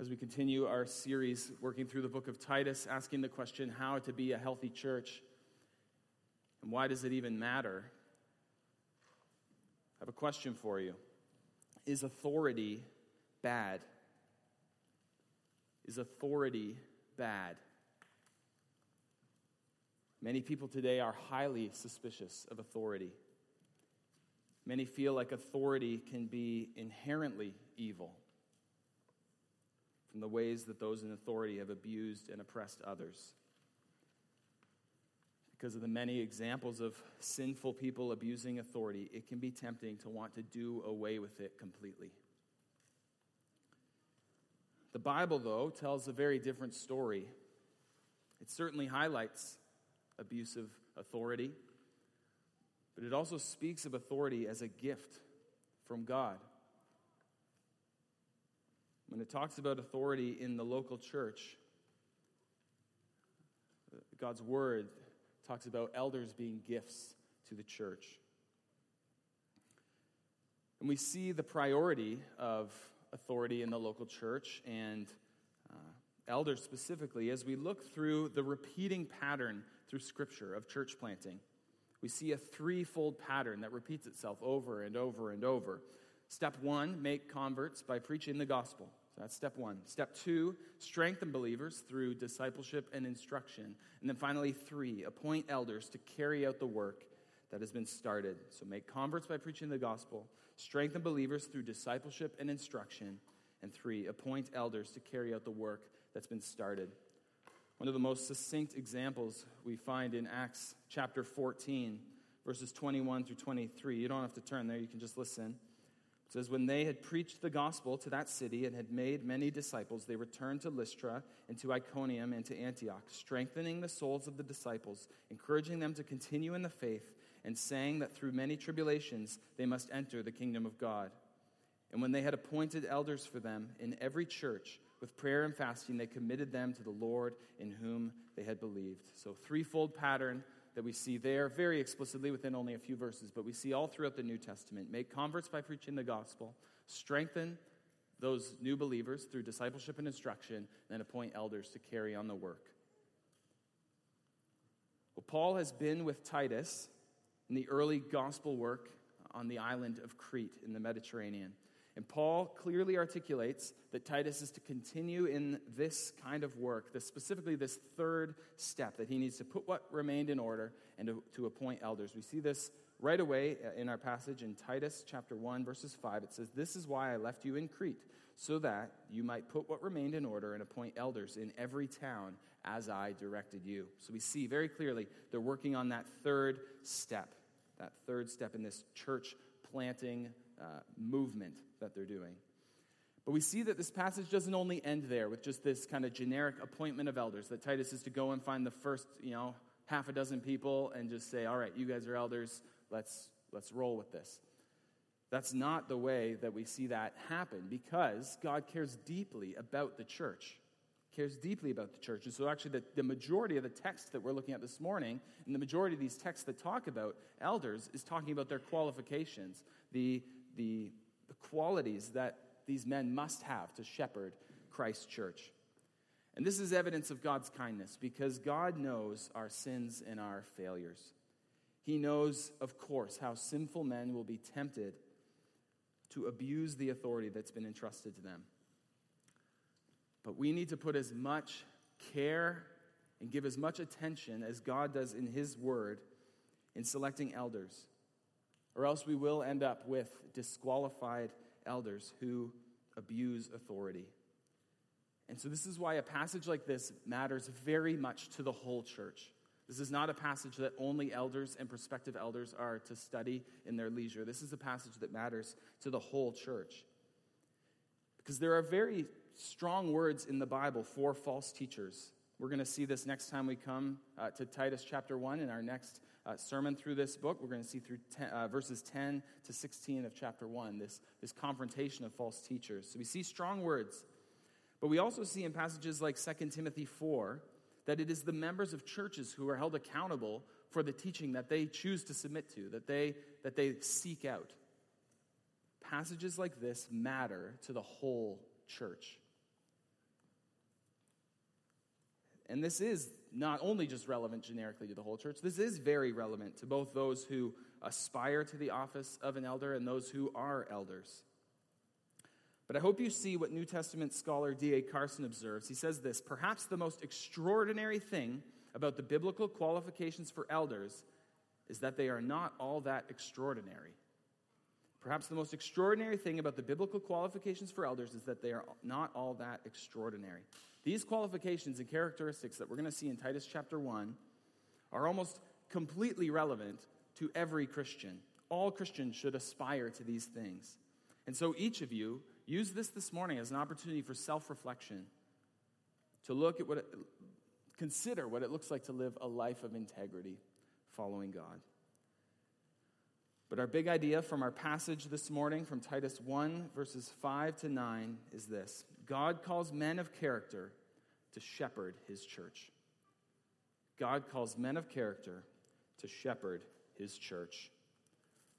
as we continue our series working through the book of Titus, asking the question how to be a healthy church and why does it even matter? I have a question for you. Is authority bad? Is authority bad? Many people today are highly suspicious of authority. Many feel like authority can be inherently evil from the ways that those in authority have abused and oppressed others. Because of the many examples of sinful people abusing authority, it can be tempting to want to do away with it completely. The Bible, though, tells a very different story. It certainly highlights abusive authority, but it also speaks of authority as a gift from God. When it talks about authority in the local church, God's word talks about elders being gifts to the church. And we see the priority of authority in the local church and uh, elders specifically as we look through the repeating pattern through Scripture of church planting. We see a threefold pattern that repeats itself over and over and over. Step one, make converts by preaching the gospel. So that's step one. Step two, strengthen believers through discipleship and instruction. And then finally, three, appoint elders to carry out the work that has been started. So make converts by preaching the gospel, strengthen believers through discipleship and instruction. And three, appoint elders to carry out the work that's been started. One of the most succinct examples we find in Acts chapter 14, verses 21 through 23. You don't have to turn there, you can just listen. It says, When they had preached the gospel to that city and had made many disciples, they returned to Lystra and to Iconium and to Antioch, strengthening the souls of the disciples, encouraging them to continue in the faith, and saying that through many tribulations they must enter the kingdom of God. And when they had appointed elders for them in every church, with prayer and fasting, they committed them to the Lord in whom they had believed. So, threefold pattern that we see there very explicitly within only a few verses, but we see all throughout the New Testament. Make converts by preaching the gospel, strengthen those new believers through discipleship and instruction, and then appoint elders to carry on the work. Well, Paul has been with Titus in the early gospel work on the island of Crete in the Mediterranean. And Paul clearly articulates that Titus is to continue in this kind of work, this, specifically this third step, that he needs to put what remained in order and to, to appoint elders. We see this right away uh, in our passage in Titus chapter 1, verses 5. It says, This is why I left you in Crete, so that you might put what remained in order and appoint elders in every town as I directed you. So we see very clearly they're working on that third step, that third step in this church planting uh, movement that they're doing. But we see that this passage doesn't only end there with just this kind of generic appointment of elders, that Titus is to go and find the first, you know, half a dozen people and just say, all right, you guys are elders, let's, let's roll with this. That's not the way that we see that happen because God cares deeply about the church. Cares deeply about the church. And so, actually, the, the majority of the text that we're looking at this morning, and the majority of these texts that talk about elders, is talking about their qualifications, the, the the qualities that these men must have to shepherd Christ's church. And this is evidence of God's kindness because God knows our sins and our failures. He knows, of course, how sinful men will be tempted to abuse the authority that's been entrusted to them. But we need to put as much care and give as much attention as God does in His Word in selecting elders or else we will end up with disqualified elders who abuse authority. And so, this is why a passage like this matters very much to the whole church. This is not a passage that only elders and prospective elders are to study in their leisure. This is a passage that matters to the whole church. Because there are very strong words in the Bible for false teachers. We're going to see this next time we come uh, to Titus chapter 1 in our next uh, sermon through this book. We're going to see through ten, uh, verses 10 to 16 of chapter 1, this, this confrontation of false teachers. So we see strong words, but we also see in passages like 2 Timothy 4 that it is the members of churches who are held accountable for the teaching that they choose to submit to, that they, that they seek out. Passages like this matter to the whole church. And this is not only just relevant generically to the whole church, this is very relevant to both those who aspire to the office of an elder and those who are elders. But I hope you see what New Testament scholar D.A. Carson observes. He says this Perhaps the most extraordinary thing about the biblical qualifications for elders is that they are not all that extraordinary. Perhaps the most extraordinary thing about the biblical qualifications for elders is that they are not all that extraordinary. These qualifications and characteristics that we're going to see in Titus chapter 1 are almost completely relevant to every Christian. All Christians should aspire to these things. And so each of you use this this morning as an opportunity for self reflection, to look at what it, consider what it looks like to live a life of integrity following God. But our big idea from our passage this morning from Titus 1, verses 5 to 9, is this God calls men of character to shepherd his church. God calls men of character to shepherd his church.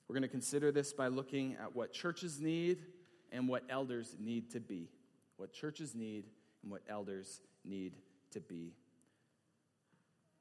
We're going to consider this by looking at what churches need and what elders need to be. What churches need and what elders need to be.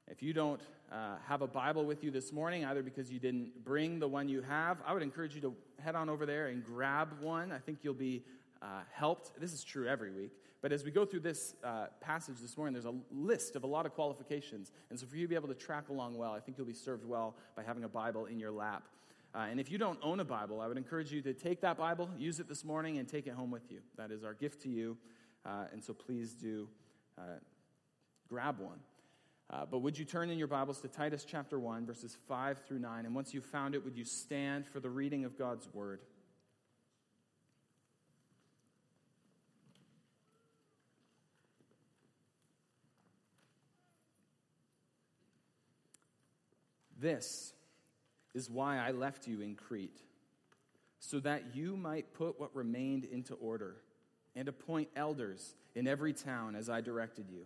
If you don't uh, have a Bible with you this morning, either because you didn't bring the one you have, I would encourage you to head on over there and grab one. I think you'll be uh, helped. This is true every week. But as we go through this uh, passage this morning, there's a list of a lot of qualifications. And so for you to be able to track along well, I think you'll be served well by having a Bible in your lap. Uh, and if you don't own a Bible, I would encourage you to take that Bible, use it this morning, and take it home with you. That is our gift to you. Uh, and so please do uh, grab one. Uh, but would you turn in your Bibles to Titus chapter 1, verses 5 through 9? And once you've found it, would you stand for the reading of God's word? This is why I left you in Crete, so that you might put what remained into order and appoint elders in every town as I directed you.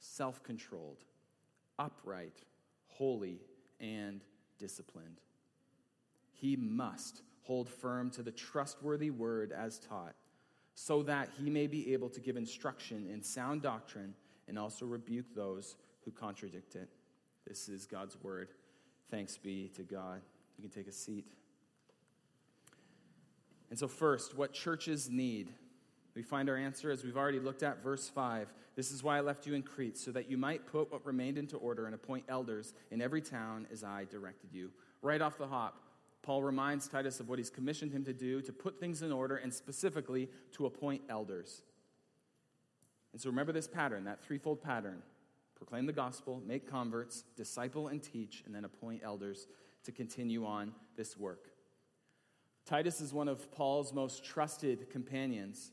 self controlled, upright, holy, and disciplined. He must hold firm to the trustworthy word as taught, so that he may be able to give instruction in sound doctrine and also rebuke those who contradict it. This is God's word. Thanks be to God. You can take a seat. And so, first, what churches need we find our answer as we've already looked at verse 5. This is why I left you in Crete, so that you might put what remained into order and appoint elders in every town as I directed you. Right off the hop, Paul reminds Titus of what he's commissioned him to do to put things in order and specifically to appoint elders. And so remember this pattern, that threefold pattern proclaim the gospel, make converts, disciple and teach, and then appoint elders to continue on this work. Titus is one of Paul's most trusted companions.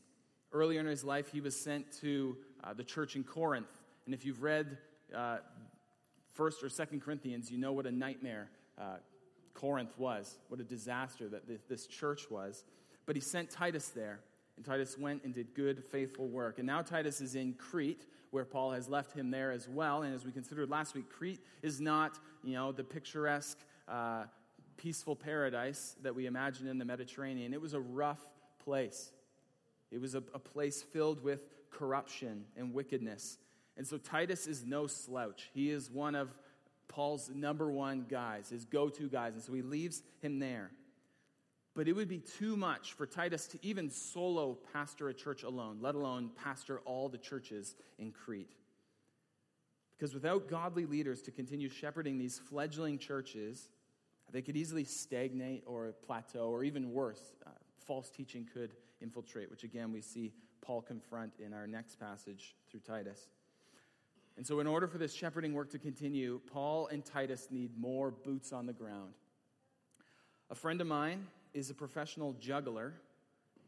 Earlier in his life, he was sent to uh, the church in Corinth. And if you've read uh, 1st or 2nd Corinthians, you know what a nightmare uh, Corinth was, what a disaster that this, church was. But he sent Titus there. And Titus went and did good, faithful work. And now Titus is in Crete, where Paul has left him there as well. And as we considered last week, Crete is not, you know, the picturesque, uh, peaceful paradise that we imagine in the Mediterranean. It was a rough place. It was a, a place filled with corruption and wickedness. And so Titus is no slouch. He is one of Paul's number one guys, his go to guys. And so he leaves him there. But it would be too much for Titus to even solo pastor a church alone, let alone pastor all the churches in Crete. Because without godly leaders to continue shepherding these fledgling churches, they could easily stagnate or plateau, or even worse, uh, false teaching could infiltrate, which again we see Paul confront in our next passage through Titus. And so, in order for this shepherding work to continue, Paul and Titus need more boots on the ground. A friend of mine is a professional juggler,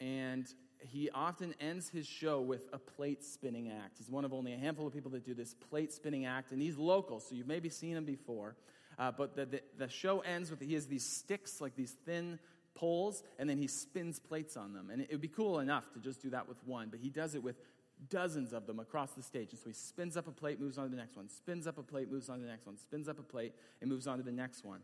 and he often ends his show with a plate spinning act. He's one of only a handful of people that do this plate spinning act, and he's local, so you've maybe seen him before. Uh, but the, the, the show ends with he has these sticks, like these thin poles, and then he spins plates on them. And it would be cool enough to just do that with one, but he does it with dozens of them across the stage. And so he spins up a plate, moves on to the next one, spins up a plate, moves on to the next one, spins up a plate, and moves on to the next one.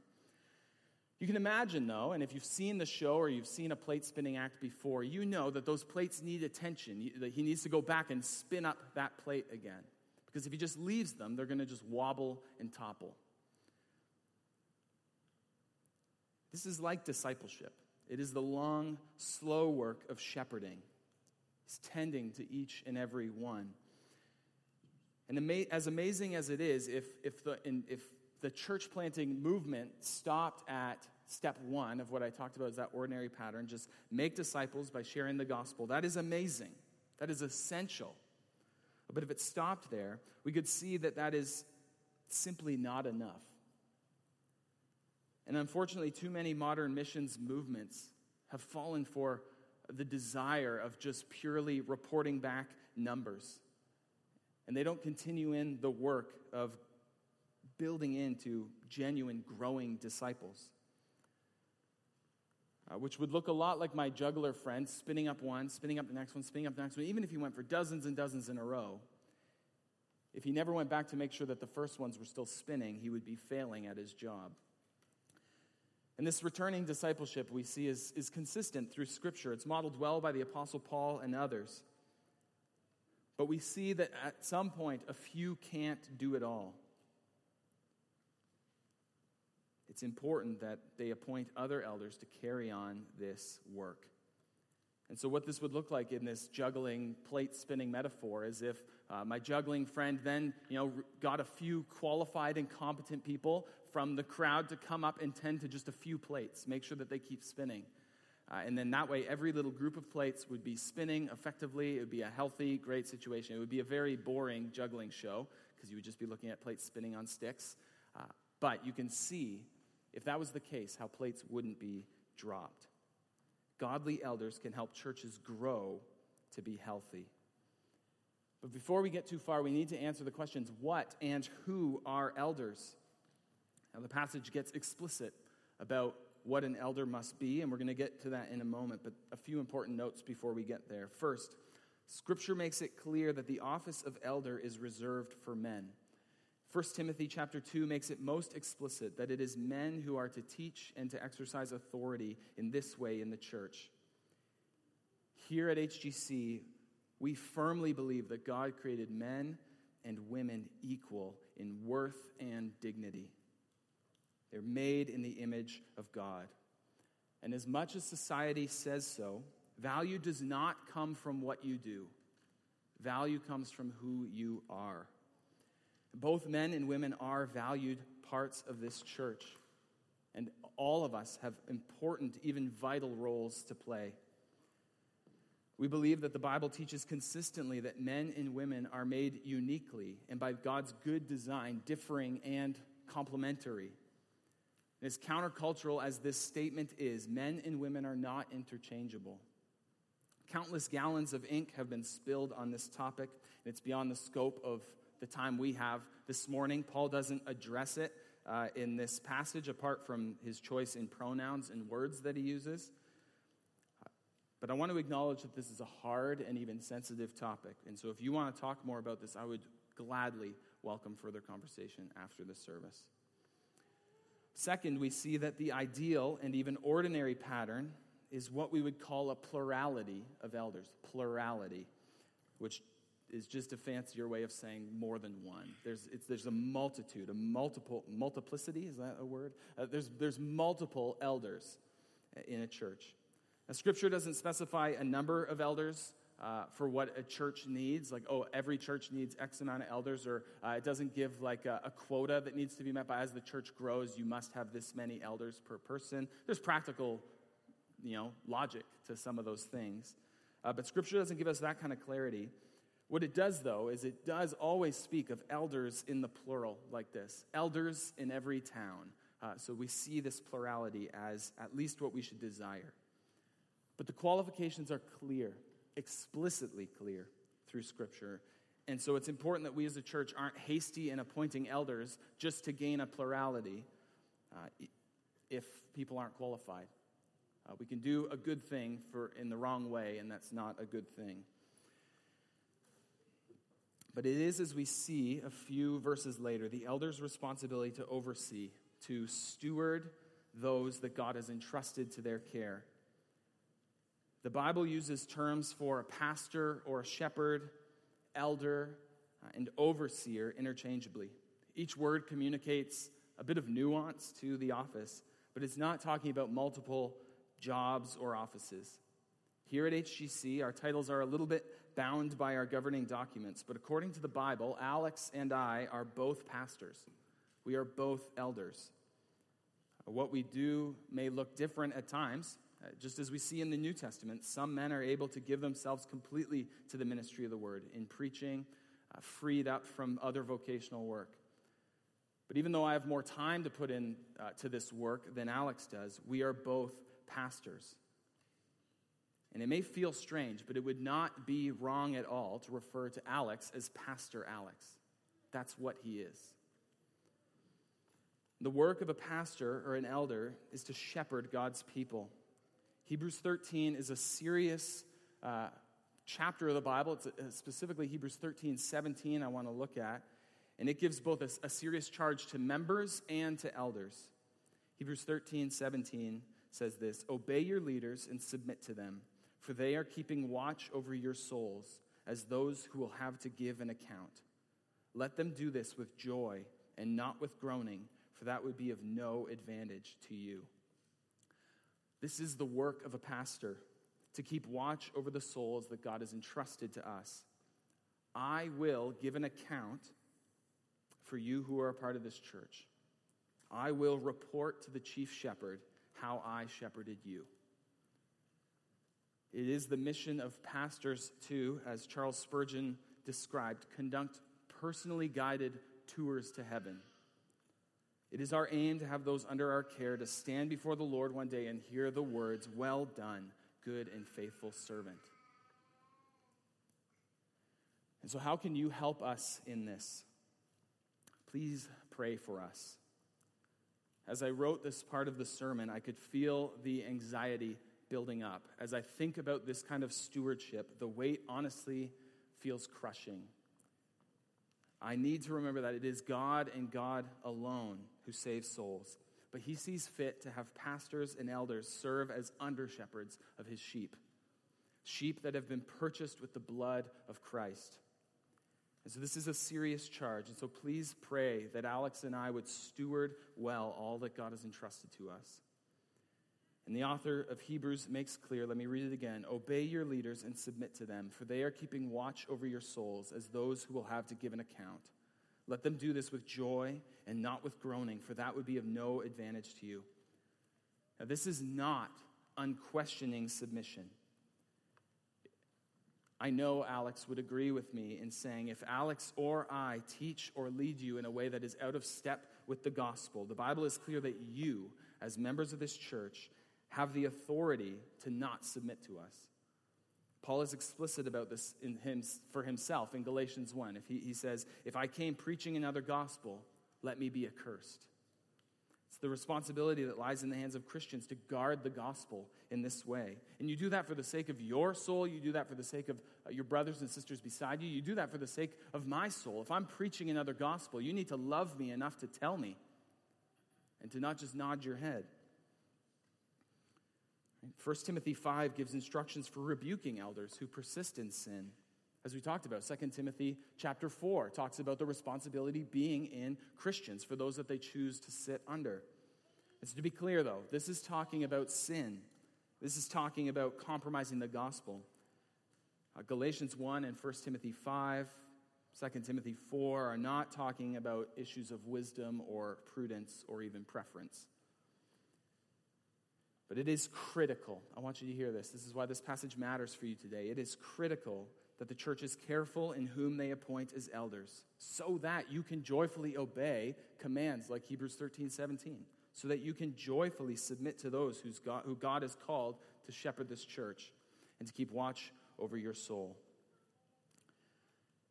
You can imagine, though, and if you've seen the show or you've seen a plate spinning act before, you know that those plates need attention. That he needs to go back and spin up that plate again. Because if he just leaves them, they're going to just wobble and topple. This is like discipleship. It is the long, slow work of shepherding. He's tending to each and every one. And ama- as amazing as it is, if, if, the, in, if the church planting movement stopped at step one of what I talked about is that ordinary pattern, just make disciples by sharing the gospel, that is amazing. That is essential. But if it stopped there, we could see that that is simply not enough. And unfortunately, too many modern missions movements have fallen for the desire of just purely reporting back numbers. And they don't continue in the work of building into genuine, growing disciples. Uh, which would look a lot like my juggler friend spinning up one, spinning up the next one, spinning up the next one, even if he went for dozens and dozens in a row. If he never went back to make sure that the first ones were still spinning, he would be failing at his job. And this returning discipleship we see is, is consistent through Scripture. It's modeled well by the Apostle Paul and others. But we see that at some point, a few can't do it all. It's important that they appoint other elders to carry on this work. And so, what this would look like in this juggling, plate spinning metaphor is if uh, my juggling friend then, you know, got a few qualified and competent people from the crowd to come up and tend to just a few plates, make sure that they keep spinning. Uh, and then that way, every little group of plates would be spinning effectively. It would be a healthy, great situation. It would be a very boring juggling show because you would just be looking at plates spinning on sticks. Uh, but you can see, if that was the case, how plates wouldn't be dropped. Godly elders can help churches grow to be healthy. But before we get too far, we need to answer the questions what and who are elders? Now, the passage gets explicit about what an elder must be, and we're going to get to that in a moment, but a few important notes before we get there. First, Scripture makes it clear that the office of elder is reserved for men. 1 Timothy chapter 2 makes it most explicit that it is men who are to teach and to exercise authority in this way in the church. Here at HGC, we firmly believe that God created men and women equal in worth and dignity. They're made in the image of God. And as much as society says so, value does not come from what you do, value comes from who you are. Both men and women are valued parts of this church. And all of us have important, even vital roles to play. We believe that the Bible teaches consistently that men and women are made uniquely and by God's good design, differing and complementary. As countercultural as this statement is, men and women are not interchangeable. Countless gallons of ink have been spilled on this topic, and it's beyond the scope of the time we have this morning. Paul doesn't address it uh, in this passage apart from his choice in pronouns and words that he uses. But I want to acknowledge that this is a hard and even sensitive topic. And so if you want to talk more about this, I would gladly welcome further conversation after the service. Second, we see that the ideal and even ordinary pattern is what we would call a plurality of elders. Plurality, which is just a fancier way of saying more than one. There's, there's a multitude, a multiple, multiplicity, is that a word? Uh, there's, there's multiple elders in a church. Now, scripture doesn't specify a number of elders uh, for what a church needs, like, oh, every church needs X amount of elders, or uh, it doesn't give like a, a, quota that needs to be met by as the church grows, you must have this many elders per person. There's practical, you know, logic to some of those things. Uh, but scripture doesn't give us that kind of clarity. What it does, though, is it does always speak of elders in the plural, like this elders in every town. Uh, so we see this plurality as at least what we should desire. But the qualifications are clear. Explicitly clear through Scripture. And so it's important that we as a church aren't hasty in appointing elders just to gain a plurality uh, if people aren't qualified. Uh, we can do a good thing for, in the wrong way, and that's not a good thing. But it is, as we see a few verses later, the elder's responsibility to oversee, to steward those that God has entrusted to their care. The Bible uses terms for a pastor or a shepherd, elder, uh, and overseer interchangeably. Each word communicates a bit of nuance to the office, but it's not talking about multiple jobs or offices. Here at HGC, our titles are a little bit bound by our governing documents, but according to the Bible, Alex and I are both pastors. We are both elders. What we do may look different at times. Uh, just as we see in the New Testament, some men are able to give themselves completely to the ministry of the word in preaching, uh, freed up from other vocational work. But even though I have more time to put in uh, to this work than Alex does, we are both pastors. And it may feel strange, but it would not be wrong at all to refer to Alex as Pastor Alex. That's what he is. The work of a pastor or an elder is to shepherd God's people. Hebrews 13 is a serious uh, chapter of the Bible. It's a, uh, specifically Hebrews 13, 17, I want to look at. And it gives both a, a serious charge to members and to elders. Hebrews 13, 17 says this Obey your leaders and submit to them, for they are keeping watch over your souls as those who will have to give an account. Let them do this with joy and not with groaning, for that would be of no advantage to you. This is the work of a pastor to keep watch over the souls that God has entrusted to us. I will give an account for you who are a part of this church. I will report to the chief shepherd how I shepherded you. It is the mission of pastors to, as Charles Spurgeon described, conduct personally guided tours to heaven. It is our aim to have those under our care to stand before the Lord one day and hear the words, Well done, good and faithful servant. And so, how can you help us in this? Please pray for us. As I wrote this part of the sermon, I could feel the anxiety building up. As I think about this kind of stewardship, the weight honestly feels crushing. I need to remember that it is God and God alone who saves souls. But he sees fit to have pastors and elders serve as under shepherds of his sheep, sheep that have been purchased with the blood of Christ. And so this is a serious charge. And so please pray that Alex and I would steward well all that God has entrusted to us. And the author of Hebrews makes clear, let me read it again Obey your leaders and submit to them, for they are keeping watch over your souls as those who will have to give an account. Let them do this with joy and not with groaning, for that would be of no advantage to you. Now, this is not unquestioning submission. I know Alex would agree with me in saying if Alex or I teach or lead you in a way that is out of step with the gospel, the Bible is clear that you, as members of this church, have the authority to not submit to us. Paul is explicit about this in him, for himself in Galatians 1. If he, he says, If I came preaching another gospel, let me be accursed. It's the responsibility that lies in the hands of Christians to guard the gospel in this way. And you do that for the sake of your soul. You do that for the sake of uh, your brothers and sisters beside you. You do that for the sake of my soul. If I'm preaching another gospel, you need to love me enough to tell me and to not just nod your head. 1 Timothy 5 gives instructions for rebuking elders who persist in sin. As we talked about, 2 Timothy chapter 4 talks about the responsibility being in Christians for those that they choose to sit under. And so to be clear, though, this is talking about sin. This is talking about compromising the gospel. Uh, Galatians 1 and 1 Timothy 5, 2 Timothy 4 are not talking about issues of wisdom or prudence or even preference. But it is critical. I want you to hear this. This is why this passage matters for you today. It is critical that the church is careful in whom they appoint as elders, so that you can joyfully obey commands like Hebrews 13, 17, so that you can joyfully submit to those who's God, who God has called to shepherd this church and to keep watch over your soul.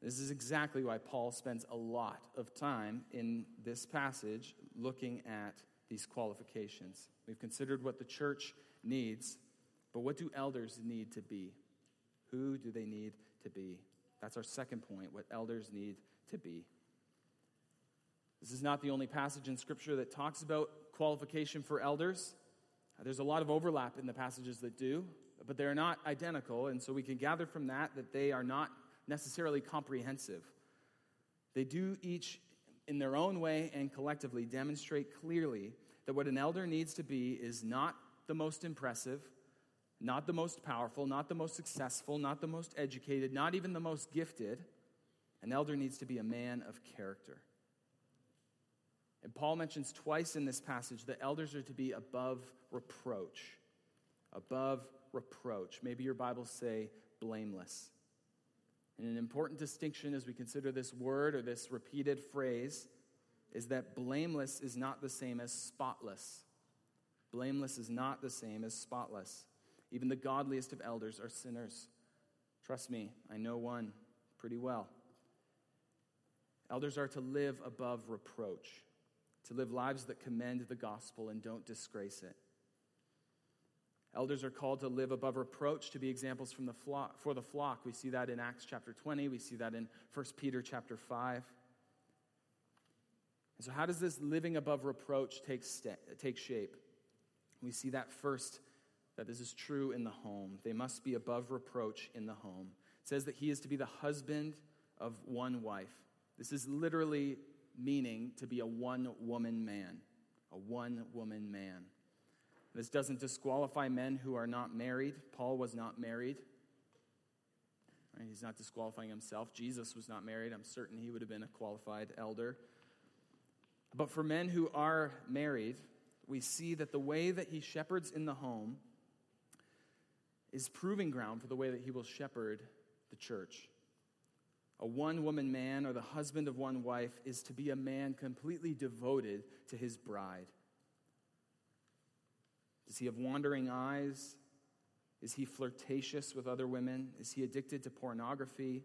This is exactly why Paul spends a lot of time in this passage looking at these qualifications. We've considered what the church needs, but what do elders need to be? Who do they need to be? That's our second point what elders need to be. This is not the only passage in Scripture that talks about qualification for elders. There's a lot of overlap in the passages that do, but they're not identical, and so we can gather from that that they are not necessarily comprehensive. They do each, in their own way and collectively, demonstrate clearly that what an elder needs to be is not the most impressive, not the most powerful, not the most successful, not the most educated, not even the most gifted. An elder needs to be a man of character. And Paul mentions twice in this passage that elders are to be above reproach. Above reproach. Maybe your Bibles say blameless. And an important distinction as we consider this word or this repeated phrase is that blameless is not the same as spotless. Blameless is not the same as spotless. Even the godliest of elders are sinners. Trust me, I know one pretty well. Elders are to live above reproach, to live lives that commend the gospel and don't disgrace it. Elders are called to live above reproach, to be examples from the flock, for the flock. We see that in Acts chapter 20. We see that in 1 Peter chapter 5. And so, how does this living above reproach take, st- take shape? We see that first, that this is true in the home. They must be above reproach in the home. It says that he is to be the husband of one wife. This is literally meaning to be a one woman man. A one woman man. This doesn't disqualify men who are not married. Paul was not married. Right? He's not disqualifying himself. Jesus was not married. I'm certain he would have been a qualified elder. But for men who are married, we see that the way that he shepherds in the home is proving ground for the way that he will shepherd the church. A one woman man or the husband of one wife is to be a man completely devoted to his bride. Does he have wandering eyes? Is he flirtatious with other women? Is he addicted to pornography?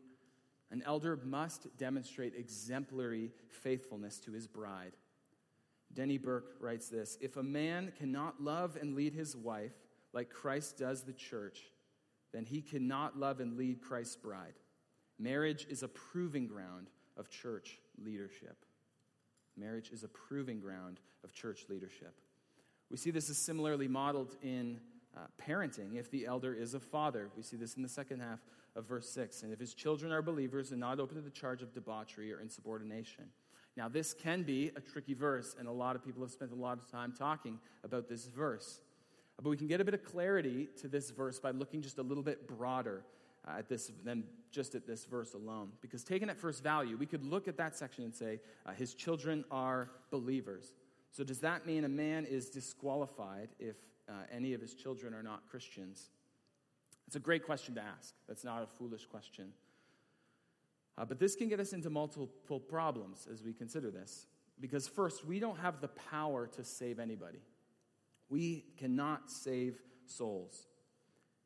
An elder must demonstrate exemplary faithfulness to his bride. Denny Burk writes this If a man cannot love and lead his wife like Christ does the church, then he cannot love and lead Christ's bride. Marriage is a proving ground of church leadership. Marriage is a proving ground of church leadership. We see this is similarly modeled in uh, parenting if the elder is a father. We see this in the second half of verse 6. And if his children are believers and not open to the charge of debauchery or insubordination. Now, this can be a tricky verse, and a lot of people have spent a lot of time talking about this verse. But we can get a bit of clarity to this verse by looking just a little bit broader uh, at this than just at this verse alone. Because taken at first value, we could look at that section and say, uh, his children are believers. So, does that mean a man is disqualified if uh, any of his children are not Christians? It's a great question to ask. That's not a foolish question. Uh, but this can get us into multiple problems as we consider this. Because, first, we don't have the power to save anybody, we cannot save souls.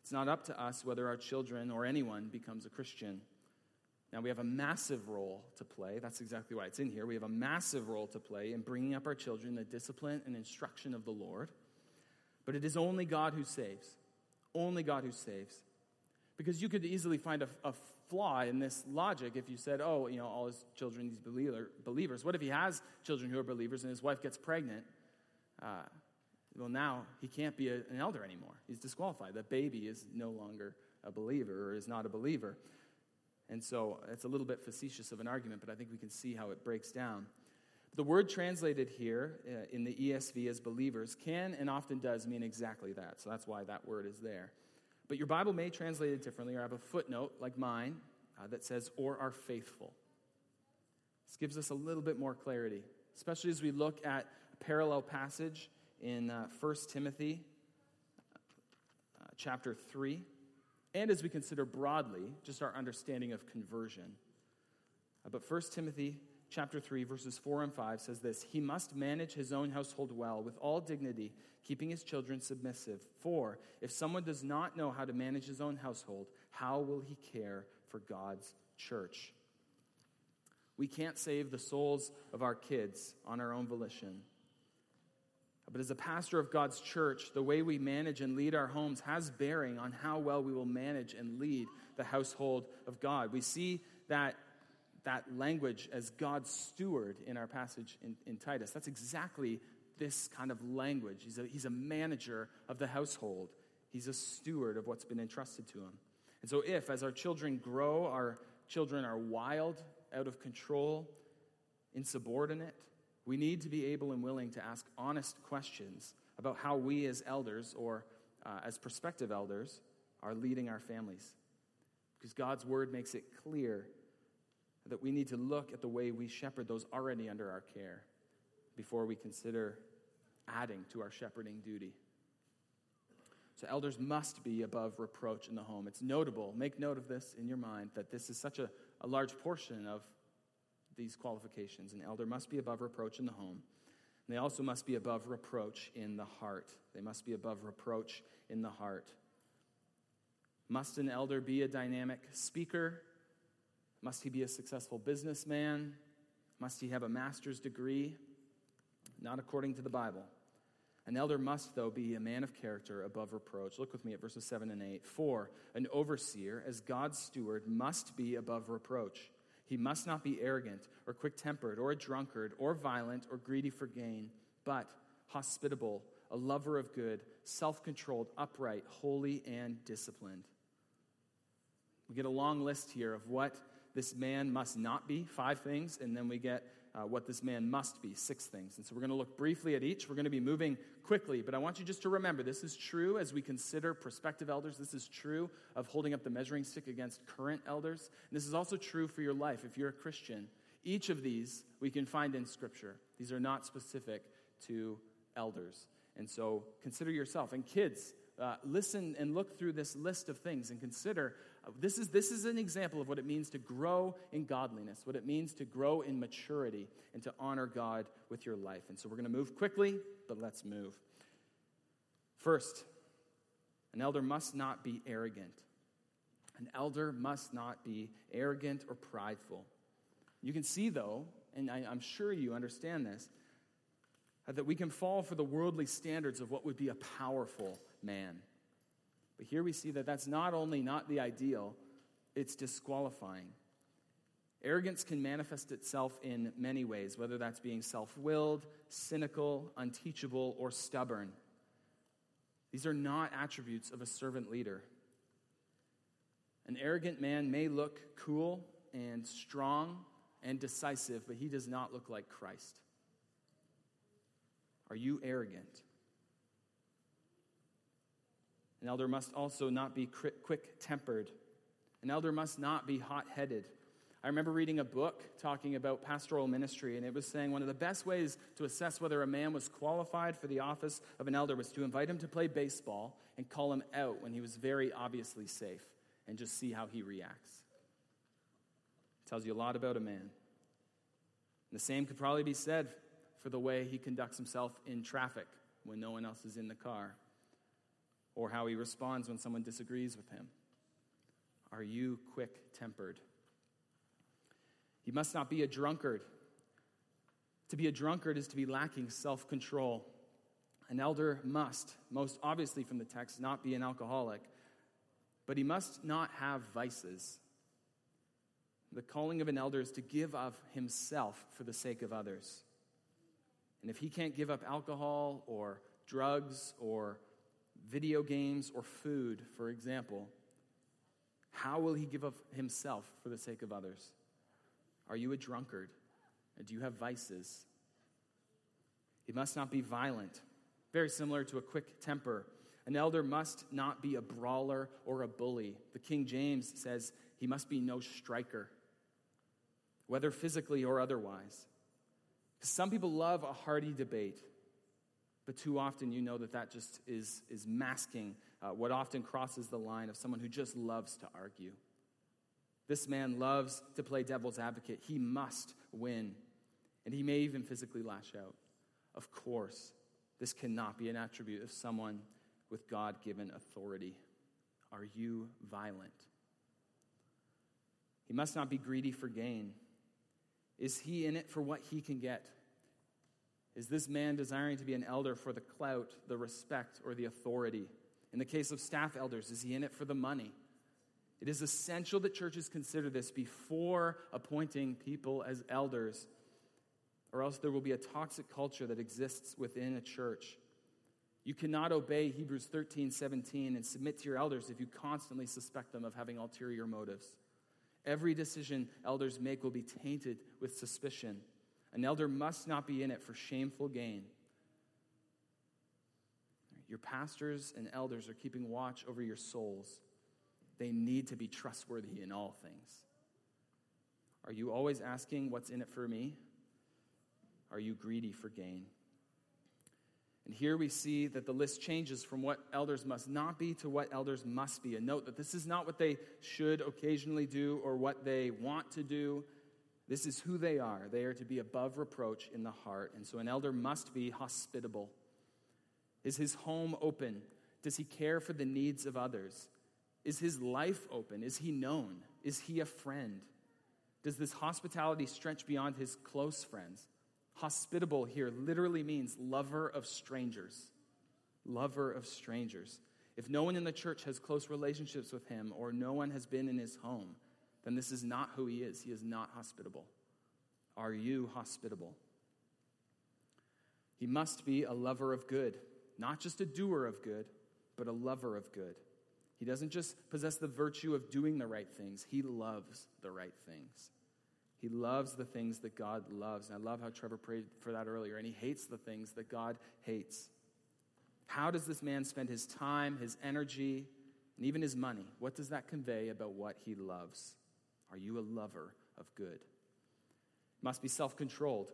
It's not up to us whether our children or anyone becomes a Christian. Now, we have a massive role to play. That's exactly why it's in here. We have a massive role to play in bringing up our children the discipline and instruction of the Lord. But it is only God who saves. Only God who saves. Because you could easily find a, a flaw in this logic if you said, oh, you know, all his children, these believer, believers. What if he has children who are believers and his wife gets pregnant? Uh, well, now he can't be a, an elder anymore. He's disqualified. The baby is no longer a believer or is not a believer. And so it's a little bit facetious of an argument, but I think we can see how it breaks down. The word translated here uh, in the ESV as believers can and often does mean exactly that. So that's why that word is there. But your Bible may translate it differently or have a footnote like mine uh, that says, or are faithful. This gives us a little bit more clarity, especially as we look at a parallel passage in uh, 1 Timothy uh, chapter 3 and as we consider broadly just our understanding of conversion. Uh, but 1 Timothy chapter 3, verses 4 and 5 says this He must manage his own household well with all dignity, keeping his children submissive. For if someone does not know how to manage his own household, how will he care for God's church? We can't save the souls of our kids on our own volition. But as a pastor of God's church, the way we manage and lead our homes has bearing on how well we will manage and lead the household of God. We see that, that language as God's steward in our passage in, in Titus. That's exactly this kind of language. He's a, he's a manager of the household, he's a steward of what's been entrusted to him. And so, if as our children grow, our children are wild, out of control, insubordinate, we need to be able and willing to ask honest questions about how we as elders or uh, as prospective elders are leading our families. Because God's word makes it clear that we need to look at the way we shepherd those already under our care before we consider adding to our shepherding duty. So, elders must be above reproach in the home. It's notable, make note of this in your mind, that this is such a, a large portion of these qualifications. An elder must be above reproach in the home. They also must be above reproach in the heart. They must be above reproach in the heart. Must an elder be a dynamic speaker? Must he be a successful businessman? Must he have a master's degree? Not according to the Bible. An elder must, though, be a man of character above reproach. Look with me at verses 7 and 8. For an overseer, as God's steward, must be above reproach. He must not be arrogant or quick tempered or a drunkard or violent or greedy for gain, but hospitable, a lover of good, self controlled, upright, holy, and disciplined. We get a long list here of what this man must not be, five things, and then we get uh, what this man must be, six things. And so we're going to look briefly at each. We're going to be moving quickly, but I want you just to remember this is true as we consider prospective elders. This is true of holding up the measuring stick against current elders. And this is also true for your life if you're a Christian. Each of these we can find in Scripture. These are not specific to elders. And so consider yourself. And kids, uh, listen and look through this list of things and consider this, is, this is an example of what it means to grow in godliness, what it means to grow in maturity, and to honor God with your life. And so we're going to move quickly, but let's move. First, an elder must not be arrogant. An elder must not be arrogant or prideful. You can see, though, and I, am sure you understand this, that we can fall for the worldly standards of what would be a powerful man. But here we see that that's not only not the ideal, it's disqualifying. Arrogance can manifest itself in many ways, whether that's being self willed, cynical, unteachable, or stubborn. These are not attributes of a servant leader. An arrogant man may look cool and strong and decisive, but he does not look like Christ. Are you arrogant? An elder must also not be quick tempered. An elder must not be hot headed. I remember reading a book talking about pastoral ministry, and it was saying one of the best ways to assess whether a man was qualified for the office of an elder was to invite him to play baseball and call him out when he was very obviously safe and just see how he reacts. It tells you a lot about a man. And the same could probably be said for the way he conducts himself in traffic when no one else is in the car or how he responds when someone disagrees with him? Are you quick tempered? He must not be a drunkard. To be a drunkard is to be lacking self control. An elder must, most obviously from the text, not be an alcoholic, but he must not have vices. The calling of an elder is to give of himself for the sake of others. And if he can't give up alcohol or drugs or video games, or food, for example, how will he give up himself for the sake of others? Are you a drunkard? And do you have vices? He must not be violent, very similar to a quick temper. An elder must not be a brawler or a bully. The King James says he must be no striker, whether physically or otherwise. Some people love a hearty debate. But too often, you know that that just is, is masking uh, what often crosses the line of someone who just loves to argue. This man loves to play devil's advocate. He must win. And he may even physically lash out. Of course, this cannot be an attribute of someone with God given authority. Are you violent? He must not be greedy for gain. Is he in it for what he can get? Is this man desiring to be an elder for the clout, the respect, or the authority? In the case of staff elders, is he in it for the money? It is essential that churches consider this before appointing people as elders, or else there will be a toxic culture that exists within a church. You cannot obey Hebrews 13, 17 and submit to your elders if you constantly suspect them of having ulterior motives. Every decision elders make will be tainted with suspicion. An elder must not be in it for shameful gain. Your pastors and elders are keeping watch over your souls. They need to be trustworthy in all things. Are you always asking, What's in it for me? Are you greedy for gain? And here we see that the list changes from what elders must not be to what elders must be. And note that this is not what they should occasionally do or what they want to do. This is who they are. They are to be above reproach in the heart. And so an elder must be hospitable. Is his home open? Does he care for the needs of others? Is his life open? Is he known? Is he a friend? Does this hospitality stretch beyond his close friends? Hospitable here literally means lover of strangers. Lover of strangers. If no one in the church has close relationships with him or no one has been in his home, then this is not who he is. He is not hospitable. Are you hospitable? He must be a lover of good, not just a doer of good, but a lover of good. He doesn't just possess the virtue of doing the right things, he loves the right things. He loves the things that God loves. And I love how Trevor prayed for that earlier. And he hates the things that God hates. How does this man spend his time, his energy, and even his money? What does that convey about what he loves? Are you a lover of good? Must be self controlled.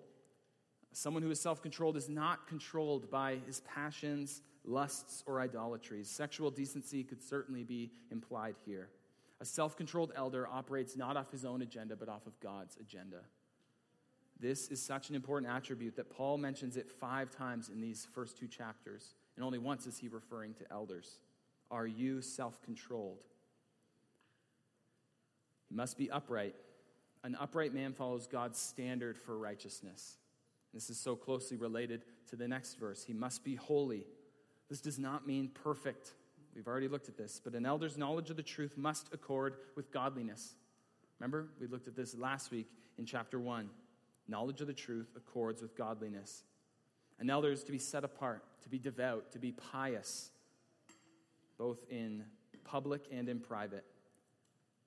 Someone who is self controlled is not controlled by his passions, lusts, or idolatries. Sexual decency could certainly be implied here. A self controlled elder operates not off his own agenda, but off of God's agenda. This is such an important attribute that Paul mentions it five times in these first two chapters, and only once is he referring to elders. Are you self controlled? Must be upright. An upright man follows God's standard for righteousness. This is so closely related to the next verse. He must be holy. This does not mean perfect. We've already looked at this, but an elder's knowledge of the truth must accord with godliness. Remember, we looked at this last week in chapter 1. Knowledge of the truth accords with godliness. An elder is to be set apart, to be devout, to be pious, both in public and in private.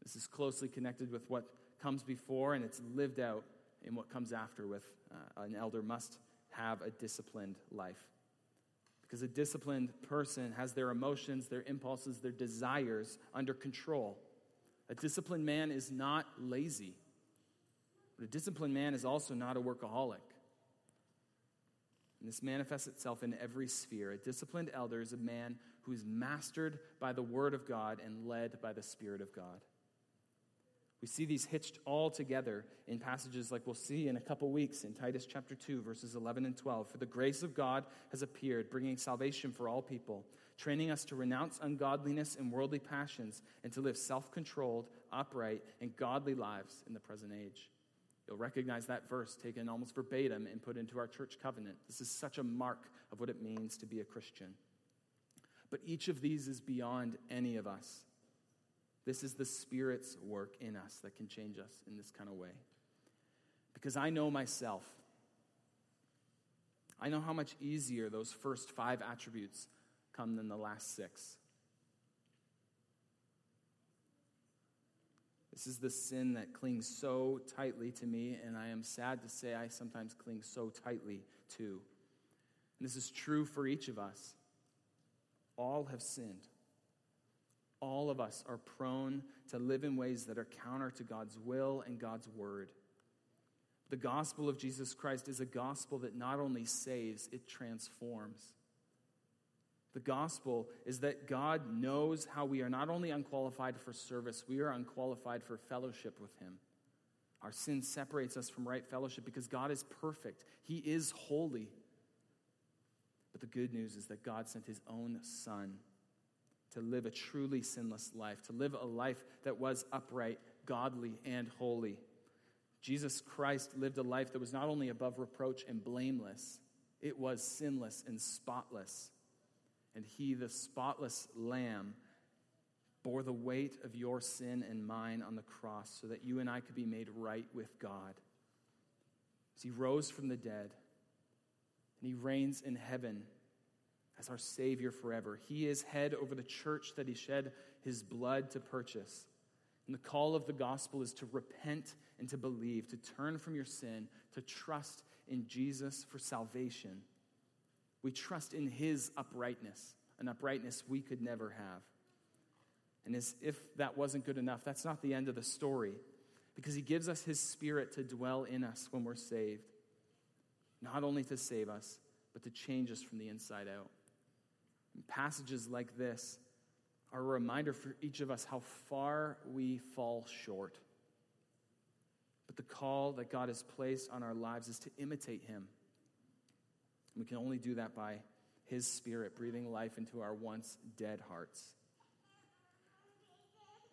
This is closely connected with what comes before, and it's lived out in what comes after with uh, an elder must have a disciplined life. Because a disciplined person has their emotions, their impulses, their desires under control. A disciplined man is not lazy, but a disciplined man is also not a workaholic. And this manifests itself in every sphere. A disciplined elder is a man who is mastered by the Word of God and led by the Spirit of God. We see these hitched all together in passages like we'll see in a couple weeks in Titus chapter 2, verses 11 and 12. For the grace of God has appeared, bringing salvation for all people, training us to renounce ungodliness and worldly passions, and to live self controlled, upright, and godly lives in the present age. You'll recognize that verse taken almost verbatim and put into our church covenant. This is such a mark of what it means to be a Christian. But each of these is beyond any of us. This is the Spirit's work in us that can change us in this kind of way. Because I know myself. I know how much easier those first five attributes come than the last six. This is the sin that clings so tightly to me, and I am sad to say I sometimes cling so tightly to. And this is true for each of us. All have sinned all of us are prone to live in ways that are counter to God's will and God's word. The gospel of Jesus Christ is a gospel that not only saves, it transforms. The gospel is that God knows how we are not only unqualified for service, we are unqualified for fellowship with Him. Our sin separates us from right fellowship because God is perfect, He is holy. But the good news is that God sent His own Son to live a truly sinless life, to live a life that was upright, godly, and holy. Jesus Christ lived a life that was not only above reproach and blameless, it was sinless and spotless. And he, the spotless lamb, bore the weight of your sin and mine on the cross so that you and I could be made right with God. As he rose from the dead and he reigns in heaven as our Savior forever. He is head over the church that he shed his blood to purchase. And the call of the gospel is to repent and to believe, to turn from your sin, to trust in Jesus for salvation. We trust in his uprightness, an uprightness we could never have. And as if that wasn't good enough, that's not the end of the story, because he gives us his spirit to dwell in us when we're saved, not only to save us, but to change us from the inside out. And passages like this are a reminder for each of us how far we fall short. But the call that God has placed on our lives is to imitate him. And we can only do that by his spirit breathing life into our once dead hearts.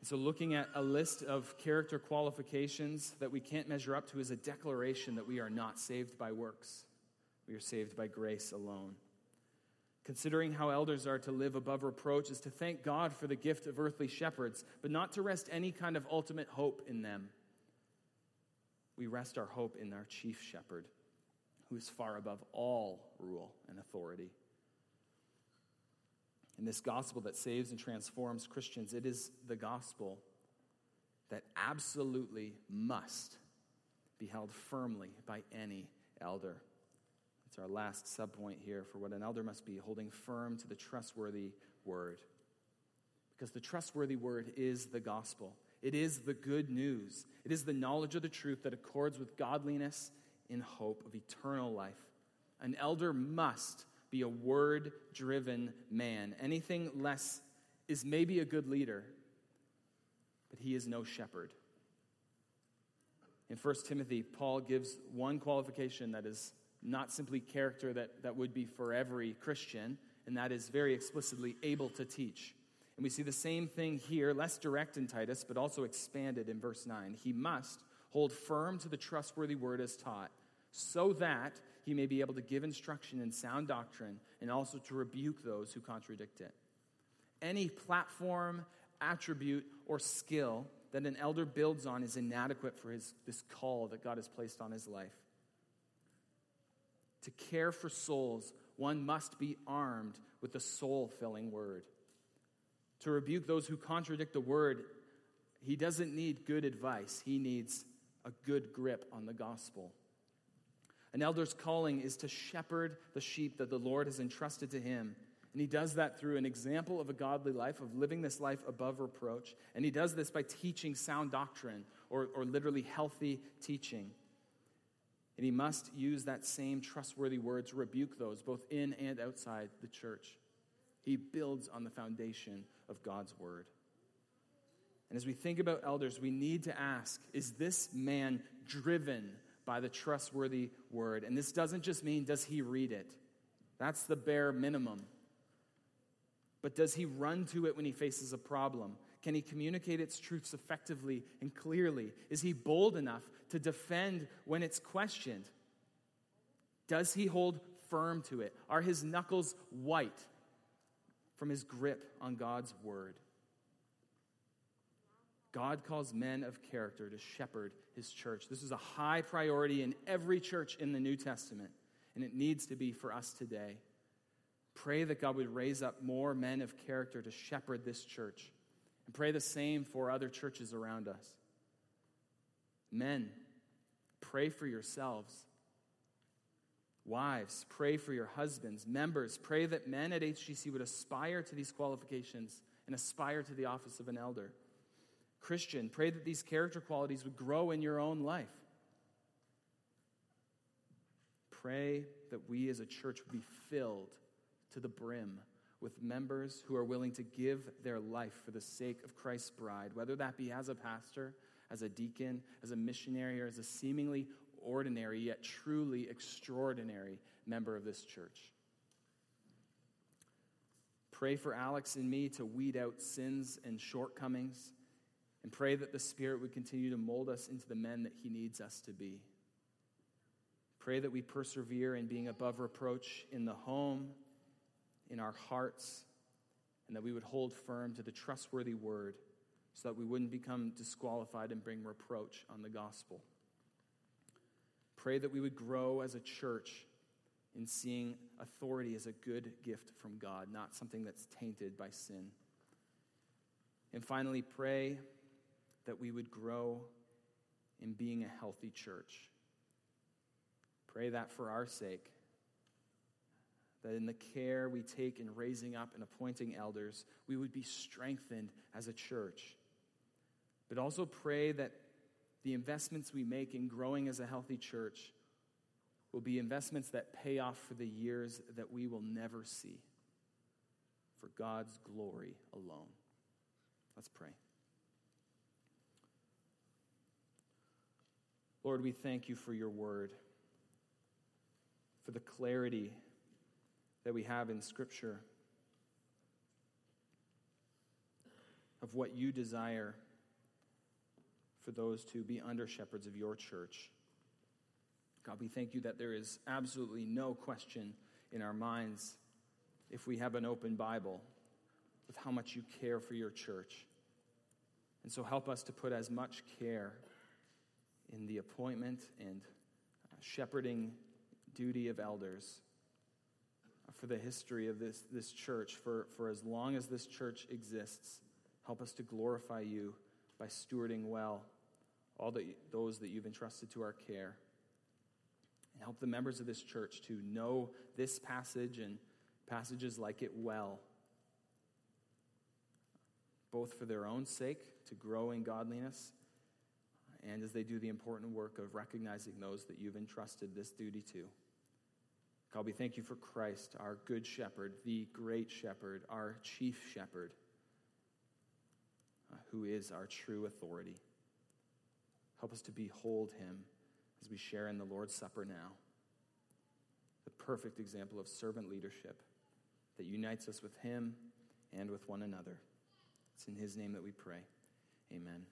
so, looking at a list of character qualifications that we can't measure up to is a declaration that we are not saved by works. We are saved by grace alone. Considering how elders are to live above reproach is to thank God for the gift of earthly shepherds, but not to rest any kind of ultimate hope in them. We rest our hope in our chief shepherd, who is far above all rule and authority. In this gospel that saves and transforms Christians, it is the gospel that absolutely must be held firmly by any elder. It's our last subpoint here for what an elder must be holding firm to the trustworthy word. Because the trustworthy word is the gospel, it is the good news, it is the knowledge of the truth that accords with godliness in hope of eternal life. An elder must be a word driven man. Anything less is maybe a good leader, but he is no shepherd. In 1 Timothy, Paul gives one qualification that is not simply character that, that would be for every Christian, and that is very explicitly able to teach. And we see the same thing here, less direct in Titus, but also expanded in verse 9. He must hold firm to the trustworthy word as taught, so that he may be able to give instruction in sound doctrine and also to rebuke those who contradict it. Any platform, attribute, or skill that an elder builds on is inadequate for his, this call that God has placed on his life. To care for souls, one must be armed with the soul filling word. To rebuke those who contradict the word, he doesn't need good advice, he needs a good grip on the gospel. An elder's calling is to shepherd the sheep that the Lord has entrusted to him. And he does that through an example of a godly life, of living this life above reproach. And he does this by teaching sound doctrine, or, or literally healthy teaching. And he must use that same trustworthy word to rebuke those, both in and outside the church. He builds on the foundation of God's word. And as we think about elders, we need to ask is this man driven by the trustworthy word? And this doesn't just mean does he read it? That's the bare minimum. But does he run to it when he faces a problem? Can he communicate its truths effectively and clearly? Is he bold enough to defend when it's questioned? Does he hold firm to it? Are his knuckles white from his grip on God's word? God calls men of character to shepherd his church. This is a high priority in every church in the New Testament, and it needs to be for us today. Pray that God would raise up more men of character to shepherd this church. And pray the same for other churches around us. Men, pray for yourselves. Wives, pray for your husbands. Members, pray that men at HGC would aspire to these qualifications and aspire to the office of an elder. Christian, pray that these character qualities would grow in your own life. Pray that we as a church would be filled to the brim with members who are willing to give their life for the sake of Christ's bride, whether that be as a pastor, as a deacon, as a missionary, or as a seemingly ordinary yet truly extraordinary member of this church. Pray for Alex and me to weed out sins and shortcomings, and pray that the Spirit would continue to mold us into the men that He needs us to be. Pray that we persevere in being above reproach in the home, in our hearts, and that we would hold firm to the trustworthy word so that we wouldn't become disqualified and bring reproach on the gospel. Pray that we would grow as a church in seeing authority as a good gift from God, not something that's tainted by sin. And finally, pray that we would grow in being a healthy church. Pray that for our sake, that in the care we take in raising up and appointing elders, we would be strengthened as a church. But also pray that the investments we make in growing as a healthy church will be investments that pay off for the years that we will never see, for God's glory alone. Let's pray. Lord, we thank you for your word, for the clarity that we have in Scripture of what you desire for those to be under shepherds of your church. God, we thank you that there is absolutely no question in our minds, if we have an open Bible, with how much you care for your church. And so help us to put as much care in the appointment and uh, shepherding duty of elders for the history of this, this church, for, for as long as this church exists. Help us to glorify you by stewarding well all that, those that you've entrusted to our care. And help the members of this church to know this passage and passages like it well, both for their own sake, to grow in godliness, and as they do the important work of recognizing those that you've entrusted this duty to. God, we thank you for Christ, our good shepherd, the great shepherd, our chief shepherd, uh, who is our true authority. Help us to behold him as we share in the Lord's Supper now. The perfect example of servant leadership that unites us with him and with one another. It's in his name that we pray. Amen.